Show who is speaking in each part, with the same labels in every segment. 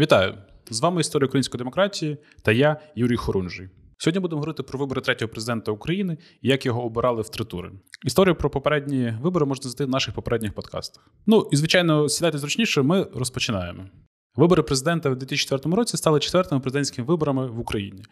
Speaker 1: Вітаю! З вами історія української демократії та я, Юрій Хорунжий. Сьогодні будемо говорити про вибори третього президента України і як його обирали в три тури. Історію про попередні вибори можна знайти в наших попередніх подкастах. Ну і звичайно, сідайте зручніше. Ми розпочинаємо. Вибори президента в 2004 році стали четвертими президентськими виборами в Україні.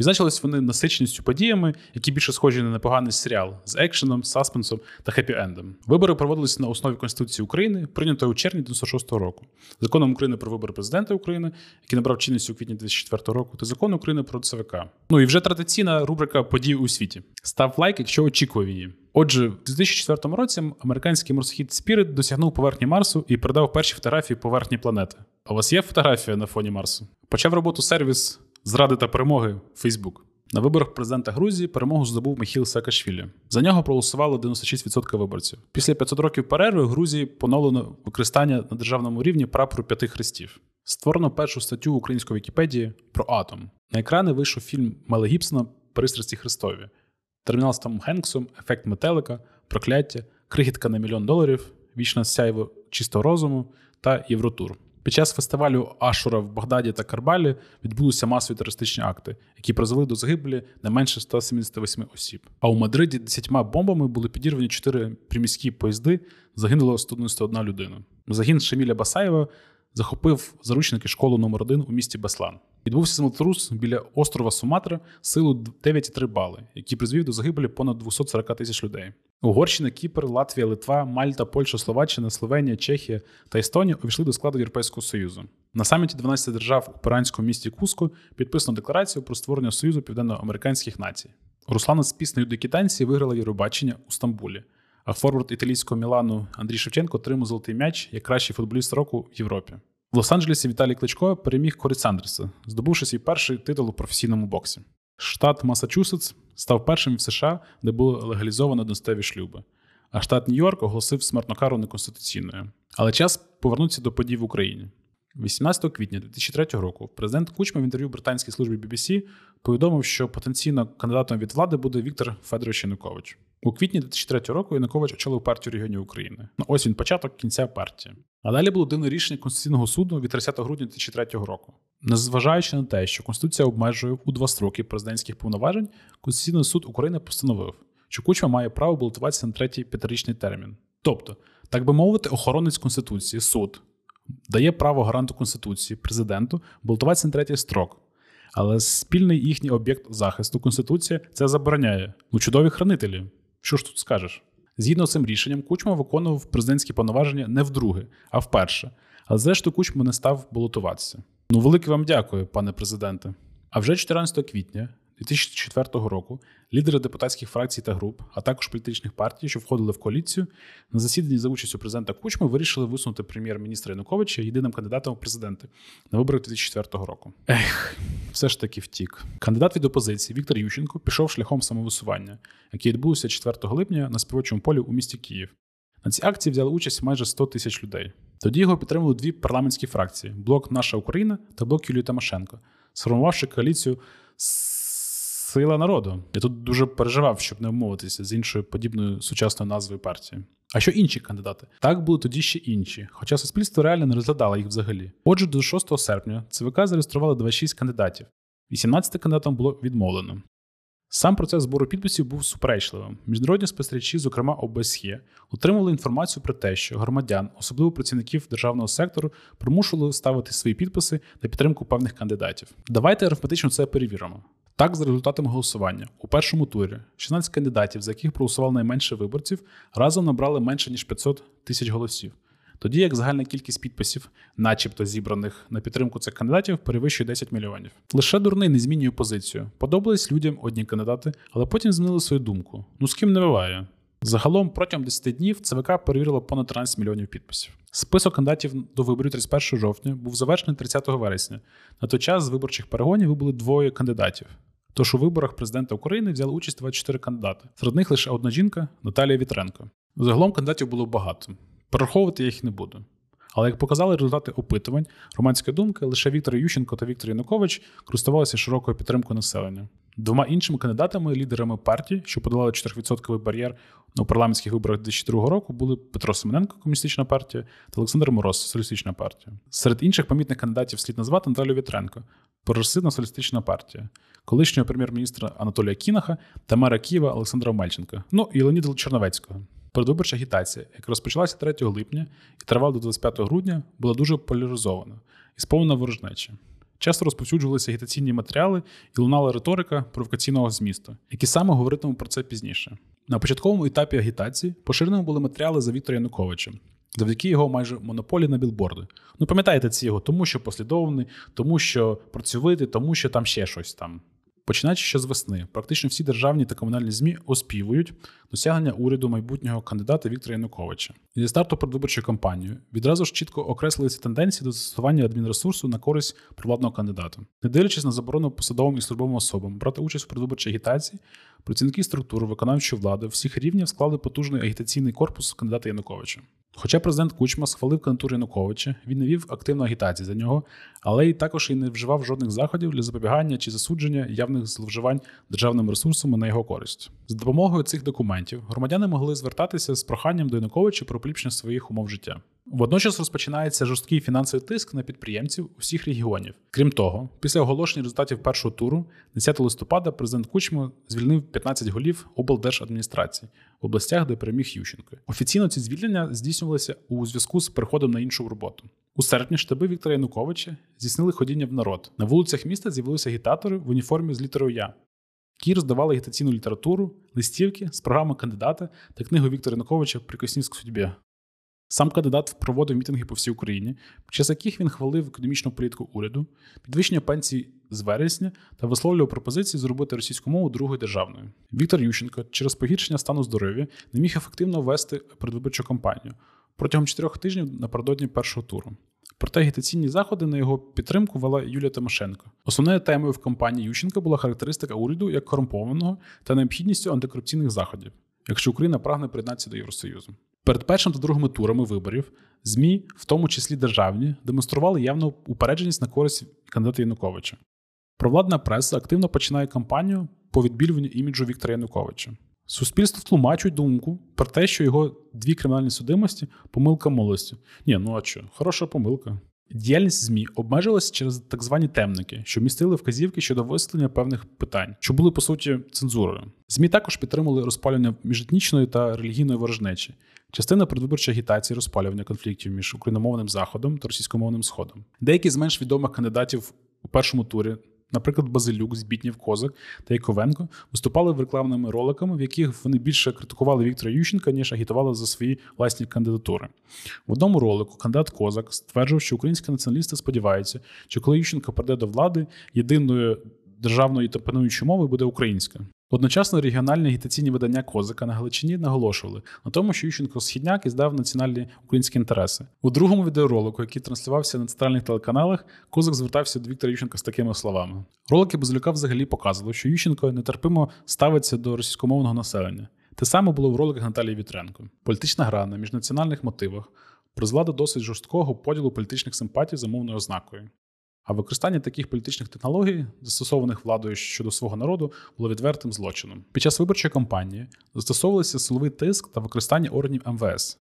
Speaker 1: Відзначились вони насиченістю подіями, які більше схожі на непоганий серіал з екшеном, саспенсом та хеппі-ендом. Вибори проводилися на основі Конституції України, прийнятої у червні 96 року, законом України про вибори президента України, який набрав чинність у квітні 2004 року, та законом України про ЦВК. Ну і вже традиційна рубрика подій у світі. Став лайк, якщо очікував її. Отже, в 2004 році американський морсхід Spirit досягнув поверхні Марсу і передав перші фотографії поверхні планети. А у вас є фотографія на фоні Марсу? Почав роботу сервіс зради та перемоги Facebook. На виборах президента Грузії перемогу здобув Михіл Саакашвілі. За нього проголосувало 96% виборців. Після 500 років перерви в Грузії поновлено використання на державному рівні прапору п'яти хрестів. Створено першу статтю української Вікіпедії про атом. На екрани вийшов фільм Мела Гібсона Пристрасті Христові. Термінал з Томом Хенксом, ефект метелика, прокляття, крихітка на мільйон доларів, вічна сяйво чистого розуму та Євротур. Під час фестивалю Ашура в Багдаді та Карбалі відбулися масові терористичні акти, які призвели до загибелі не менше 178 осіб. А у Мадриді десятьма бомбами були підірвані чотири приміські поїзди, загинуло 191 людина. Загін Шеміля Басаєва захопив заручники школу номер 1 у місті Беслан. Відбувся землетрус біля острова Суматра силу 9,3 бали, який призвів до загибелі понад 240 тисяч людей. Угорщина, Кіпр, Латвія, Литва, Мальта, Польща, Словаччина, Словенія, Чехія та Естонія увійшли до складу Європейського Союзу. На саміті 12 держав у пиранському місті Куско підписано декларацію про створення Союзу південноамериканських націй. Руслана з піснею Дикітанці виграла Євробачення у Стамбулі. А форвард італійського Мілану Андрій Шевченко отримав золотий м'яч як кращий футболіст року в Європі. В Лос-Анджелесі Віталій Кличко переміг Корі Сандерса, здобувши свій перший титул у професійному боксі. Штат Масачусетс став першим в США, де було легалізовано одностеві шлюби. А штат Нью-Йорк оголосив смертну кару неконституційною. Але час повернутися до подій в Україні. 18 квітня 2003 року президент Кучма в інтерв'ю британській службі BBC повідомив, що потенційно кандидатом від влади буде Віктор Федорович Янукович. У квітні 2003 року Янукович очолив партію регіонів України. Ну, ось він початок кінця партії. А далі було дивне рішення Конституційного суду від 30 грудня 2003 року. Незважаючи на те, що Конституція обмежує у два строки президентських повноважень, Конституційний суд України постановив, що Кучма має право балотуватися на третій п'ятирічний термін. Тобто, так би мовити, охоронець Конституції, суд дає право гаранту Конституції президенту балотуватися на третій строк. Але спільний їхній об'єкт захисту Конституція це забороняє. Ну, чудові хранителі. Що ж тут скажеш? Згідно з цим рішенням, Кучма виконував президентські повноваження не вдруге, а вперше. Але зрештою Кучма не став балотуватися. Ну, велике вам дякую, пане президенте. А вже 14 квітня 2004 року лідери депутатських фракцій та груп, а також політичних партій, що входили в коаліцію, на засіданні за участю президента Кучми вирішили висунути прем'єр-міністра Януковича єдиним кандидатом у президенти на виборах 2004 року. Ех, все ж таки втік. Кандидат від опозиції Віктор Ющенко пішов шляхом самовисування, який відбувся 4 липня на співочому полі у місті Київ. На цій акції взяли участь майже 100 тисяч людей. Тоді його підтримали дві парламентські фракції: блок Наша Україна та блок Юлії Тимошенко, сформувавши коаліцію Сила народу. Я тут дуже переживав, щоб не вмовитися з іншою подібною сучасною назвою партії. А що інші кандидати? Так були тоді ще інші, хоча суспільство реально не розглядало їх взагалі. Отже, до 6 серпня ЦВК зареєстрували 26 кандидатів. 18 кандидатам було відмовлено. Сам процес збору підписів був суперечливим. Міжнародні спостерігачі, зокрема ОБСЄ, отримали інформацію про те, що громадян, особливо працівників державного сектору, примушували ставити свої підписи на підтримку певних кандидатів. Давайте арифметично це перевіримо. Так, за результатами голосування у першому турі 16 кандидатів, за яких проголосувало найменше виборців, разом набрали менше ніж 500 тисяч голосів. Тоді як загальна кількість підписів, начебто зібраних на підтримку цих кандидатів, перевищує 10 мільйонів. Лише дурний не змінює позицію. Подобались людям одні кандидати, але потім змінили свою думку. Ну з ким не буває. Загалом протягом 10 днів ЦВК перевірило понад 13 мільйонів підписів. Список кандидатів до виборів 31 жовтня був завершений 30 вересня. На той час з виборчих перегонів вибули двоє кандидатів. Тож у виборах президента України взяли участь 24 кандидати. Серед них лише одна жінка Наталія Вітренко. Загалом кандидатів було багато. Перераховувати я їх не буду. Але як показали результати опитувань, громадської думки, лише Віктор Ющенко та Віктор Янукович користувалися широкою підтримкою населення. Двома іншими кандидатами, лідерами партії, що подолали 4% бар'єр у парламентських виборах 2002 року, були Петро Семененко, комуністична партія, та Олександр Мороз, соціалістична партія. Серед інших помітних кандидатів слід назвати Наталю Вітренко, прогресивна соціалістична партія, колишнього прем'єр-міністра Анатолія Кінаха та мера Києва Олександра Мальченка, ну і Леоніда Чорновецького. Передвиборча агітація, яка розпочалася 3 липня і тривала до 25 грудня, була дуже поляризована і сповнена ворожнечі. Часто розповсюджувалися агітаційні матеріали і лунала риторика провокаційного змісту, які саме говоритимуть про це пізніше. На початковому етапі агітації поширеними були матеріали за Віктора Януковича, завдяки його майже монополії на білборди. Ну, пам'ятаєте ці його, тому що послідовний, тому що працьовитий, тому що там ще щось там. Починаючи ще з весни, практично всі державні та комунальні ЗМІ оспівують досягнення уряду майбутнього кандидата Віктора Януковича. І зі старту передвиборчої кампанії відразу ж чітко окреслилися тенденції до застосування адмінресурсу на користь провладного кандидата, не дивлячись на заборону посадовим і службовим особам брати участь у передвиборчій агітації, працівники структур виконавчої влади всіх рівнів склали потужний агітаційний корпус кандидата Януковича. Хоча президент Кучма схвалив кандидатуру Януковича, він не вів активну агітацію за нього, але й також і не вживав жодних заходів для запобігання чи засудження явних зловживань державними ресурсами на його користь. З допомогою цих документів громадяни могли звертатися з проханням до Януковича про поліпшення своїх умов життя. Водночас розпочинається жорсткий фінансовий тиск на підприємців усіх регіонів. Крім того, після оголошення результатів першого туру, 10 листопада, президент Кучма звільнив 15 голів облдержадміністрації в областях, де переміг Ющенко. Офіційно ці звільнення здійснювалися у зв'язку з переходом на іншу роботу. У серпні штаби Віктора Януковича здійснили ходіння в народ. На вулицях міста з'явилися агітатори в уніформі з літерою Я. Які роздавали агітаційну літературу, листівки з програми кандидата та книгу Віктора Януковича «Прикоснись к судьбі». Сам кандидат проводив мітинги по всій Україні, під час яких він хвалив економічну політику уряду, підвищення пенсій з вересня та висловлював пропозиції зробити російську мову другою державною. Віктор Ющенко через погіршення стану здоров'я не міг ефективно вести передвиборчу кампанію протягом чотирьох тижнів напередодні першого туру. Проте агітаційні заходи на його підтримку вела Юлія Тимошенко. Основною темою в кампанії Ющенка була характеристика уряду як корумпованого та необхідністю антикорупційних заходів, якщо Україна прагне приєднатися до Євросоюзу. Перед першим та другими турами виборів ЗМІ, в тому числі державні, демонстрували явну упередженість на користь кандидата Януковича. Провладна преса активно починає кампанію по відбілюванню іміджу Віктора Януковича. Суспільство тлумачують думку про те, що його дві кримінальні судимості помилка молодості. Ні, ну а що, хороша помилка. Діяльність ЗМІ обмежилася через так звані темники, що містили вказівки щодо висвітлення певних питань, що були по суті цензурою. ЗМІ також підтримали розпалювання міжетнічної та релігійної ворожнечі, частина передвиборчої агітації розпалювання конфліктів між україномовним заходом та російськомовним сходом. Деякі з менш відомих кандидатів у першому турі Наприклад, Базилюк, Збітнів, Козак та Яковенко виступали в рекламними роликами, в яких вони більше критикували Віктора Ющенка, ніж агітували за свої власні кандидатури. В одному ролику кандидат Козак стверджував, що українські націоналісти сподіваються, що коли Ющенко прийде до влади, єдиною державною та пануючою мовою буде українська. Одночасно регіональні агітаційні видання Козика на Галичині наголошували на тому, що Ющенко Східняк і здав національні українські інтереси. У другому відеоролику, який транслювався на центральних телеканалах, Козак звертався до Віктора Ющенка з такими словами. Ролики Базилюка взагалі показували, що Ющенко нетерпимо ставиться до російськомовного населення. Те саме було в роликах Наталії Вітренко. Політична гра на міжнаціональних мотивах призвела до досить жорсткого поділу політичних симпатій за мовною ознакою. А використання таких політичних технологій, застосованих владою щодо свого народу, було відвертим злочином. Під час виборчої кампанії застосовувалися силовий тиск та використання органів МВС.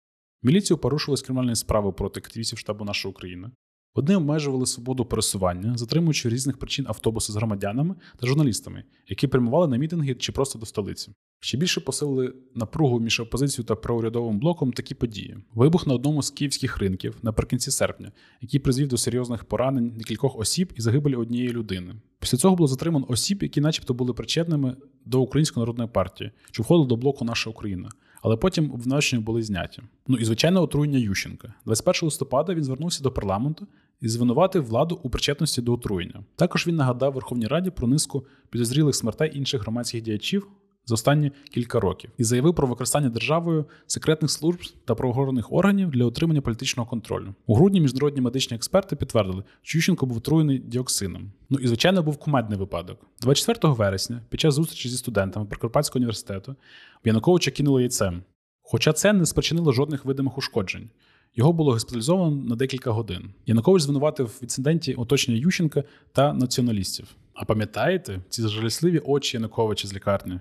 Speaker 1: Міліцію порушували кримінальні справи проти активістів штабу нашої України. Одні обмежували свободу пересування, затримуючи різних причин автобуси з громадянами та журналістами, які прямували на мітинги чи просто до столиці. Ще більше посилили напругу між опозицією та проурядовим блоком такі події. Вибух на одному з київських ринків наприкінці серпня, який призвів до серйозних поранень декількох осіб і загибелі однієї людини. Після цього було затримано осіб, які, начебто, були причетними до Української народної партії, що входили до блоку Наша Україна. Але потім обвинувачення були зняті. Ну і звичайно, отруєння Ющенка. 21 листопада він звернувся до парламенту і звинуватив владу у причетності до отруєння. Також він нагадав Верховній Раді про низку підозрілих смертей інших громадських діячів за останні кілька років і заявив про використання державою секретних служб та правоохоронних органів для отримання політичного контролю. У грудні міжнародні медичні експерти підтвердили, що Ющенко був отруєний діоксином. Ну і звичайно був кумедний випадок. 24 вересня, під час зустрічі зі студентами Прикарпатського університету, Януковича кинуло яйцем. Хоча це не спричинило жодних видимих ушкоджень. Його було госпіталізовано на декілька годин. Янукович звинуватив в інциденті оточення Ющенка та націоналістів. А пам'ятаєте ці жалісливі очі Януковича з лікарні?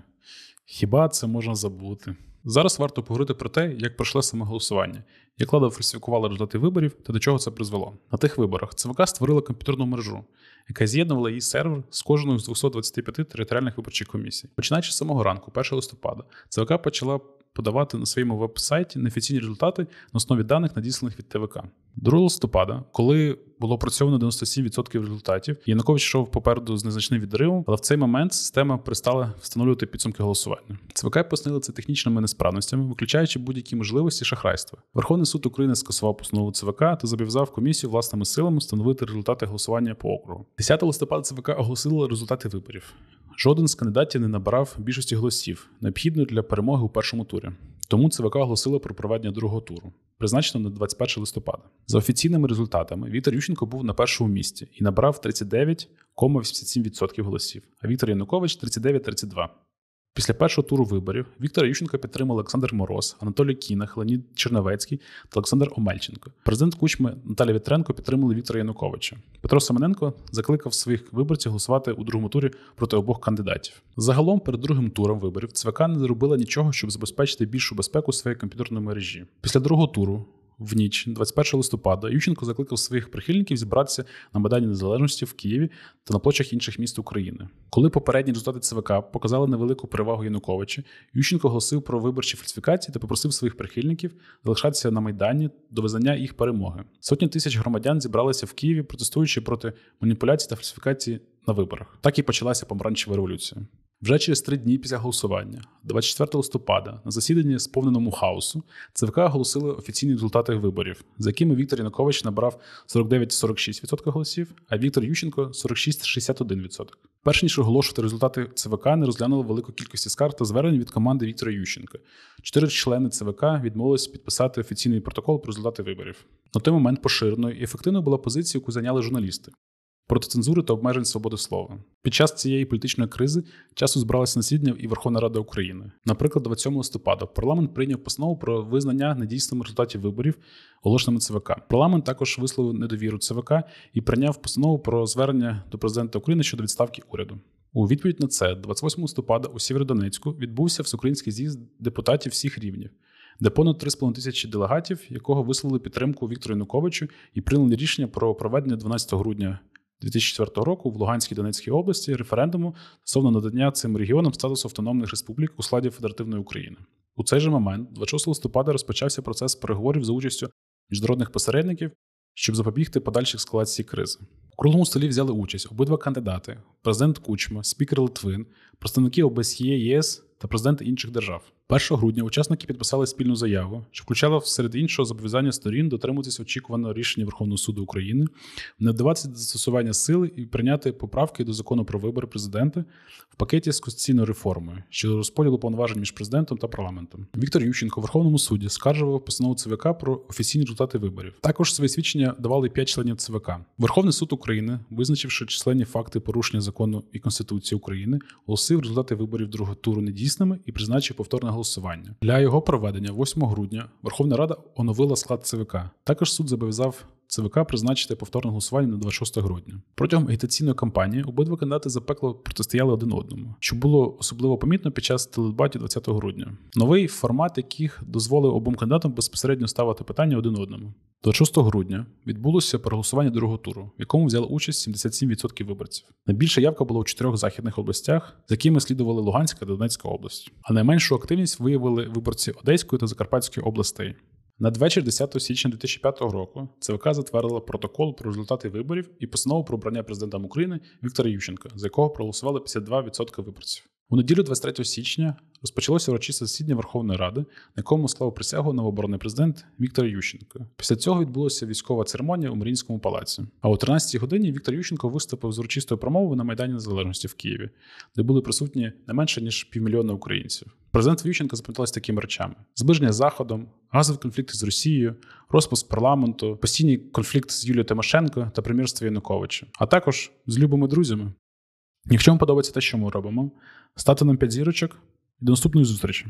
Speaker 1: Хіба це можна забути? Зараз варто поговорити про те, як пройшло саме голосування, як влада фальсифікувала результати виборів та до чого це призвело. На тих виборах ЦВК створила комп'ютерну мережу, яка з'єднувала її сервер з кожною з 225 територіальних виборчих комісій. Починаючи з самого ранку, 1 листопада, ЦВК почала подавати на своєму веб-сайті неофіційні результати на основі даних, надісланих від ТВК. 2 листопада, коли було опрацьовано 97% результатів, Янукович йшов попереду з незначним відривом, але в цей момент система перестала встановлювати підсумки голосування. ЦВК пояснили це технічними несправностями, виключаючи будь-які можливості шахрайства. Верховний суд України скасував постанову ЦВК та зобов'язав комісію власними силами встановити результати голосування по округу. 10 листопада ЦВК оголосило результати виборів. Жоден з кандидатів не набрав більшості голосів, необхідної для перемоги у першому турі. Тому ЦВК оголосило про проведення другого туру, призначено на 21 листопада. За офіційними результатами, Віктор Ющенко був на першому місці і набрав 39,87% голосів, а Віктор Янукович 39,32%. Після першого туру виборів Віктора Ющенка підтримали Олександр Мороз, Анатолій Кінах, Леонід Черновецький та Олександр Омельченко. Президент Кучми Наталія Вітренко підтримали Віктора Януковича. Петро Семененко закликав своїх виборців голосувати у другому турі проти обох кандидатів. Загалом, перед другим туром виборів ЦВК не зробила нічого, щоб забезпечити більшу безпеку своєї комп'ютерної мережі. Після другого туру в ніч 21 листопада Ющенко закликав своїх прихильників зібратися на Майдані Незалежності в Києві та на площах інших міст України. Коли попередні результати ЦВК показали невелику перевагу Януковича, Ющенко оголосив про виборчі фальсифікації та попросив своїх прихильників залишатися на Майдані до визнання їх перемоги. Сотні тисяч громадян зібралися в Києві, протестуючи проти маніпуляцій та фальсифікацій на виборах. Так і почалася помаранчева революція. Вже через три дні після голосування, 24 листопада, на засіданні сповненому хаосу, ЦВК оголосили офіційні результати виборів, за якими Віктор Янукович набрав 49,46% голосів, а Віктор Ющенко 46,61%. Перш ніж оголошувати результати ЦВК, не розглянули велику кількість скарг та звернень від команди Віктора Ющенка. Чотири члени ЦВК відмовились підписати офіційний протокол про результати виборів. На той момент поширеною і ефективною була позиція, яку зайняли журналісти проти цензури та обмежень свободи слова. Під час цієї політичної кризи часу збиралися наслідня і Верховна Рада України. Наприклад, 27 листопада парламент прийняв постанову про визнання недійсними результатів виборів, оголошеними ЦВК. Парламент також висловив недовіру ЦВК і прийняв постанову про звернення до президента України щодо відставки уряду. У відповідь на це, 28 листопада у Сєвєродонецьку відбувся всеукраїнський з'їзд депутатів всіх рівнів, де понад 3,5 тисячі делегатів, якого висловили підтримку Віктору Януковичу і прийняли рішення про проведення 12 грудня 2004 року в Луганській Донецькій області референдуму стосовно надання цим регіонам статусу автономних республік у складі Федеративної України. У цей же момент, 26 листопада, розпочався процес переговорів за участю міжнародних посередників, щоб запобігти подальшій ескалації кризи. У круглому столі взяли участь обидва кандидати: президент Кучма, спікер Литвин, представники ОБСЄ, ЄС та президенти інших держав. 1 грудня учасники підписали спільну заяву, що включала серед іншого зобов'язання сторін дотримуватися очікуваного рішення Верховного суду України, не вдаватися до застосування сили і прийняти поправки до закону про вибори президента в пакеті з конституційною реформою щодо розподілу повноважень між президентом та парламентом. Віктор Ющенко в Верховному суді скаржував постанову ЦВК про офіційні результати виборів. Також свої свідчення давали п'ять членів ЦВК. Верховний суд України, визначивши численні факти порушення закону і конституції України, оголосив результати виборів другого туру недійсними і призначив повторне голосування. Для його проведення 8 грудня Верховна Рада оновила склад ЦВК. Також суд зобов'язав. ЦВК призначити повторне голосування на 26 грудня. Протягом агітаційної кампанії обидва кандидати запекло протистояли один одному, що було особливо помітно під час телебаті 20 грудня. Новий формат, яких дозволив обом кандидатам безпосередньо ставити питання один одному. 26 грудня відбулося переголосування другого туру, в якому взяли участь 77% виборців. Найбільша явка була у чотирьох західних областях, з якими слідували Луганська та Донецька область. А найменшу активність виявили виборці Одеської та Закарпатської областей. Надвечір 10 січня 2005 року ЦВК затвердила протокол про результати виборів і постанову про обрання президентом України Віктора Ющенка, за якого проголосували 52% виборців. У неділю 23 січня розпочалося урочисте засідання Верховної Ради, на якому склав присягу новообраний президент Віктор Ющенко. Після цього відбулася військова церемонія у Марінському палаці. А о 13 годині Віктор Ющенко виступив з урочистою промовою на Майдані Незалежності в Києві, де були присутні не менше ніж півмільйона українців. Президент Ющенко запам'яталася такими речами: зближення з Заходом, газовий конфлікт з Росією, розпуск парламенту, постійний конфлікт з Юлією Тимошенко та прем'єрство Януковича, а також з любими друзями. Якщо вам подобається те, що ми робимо, ставте нам 5 зірочок і до наступної зустрічі.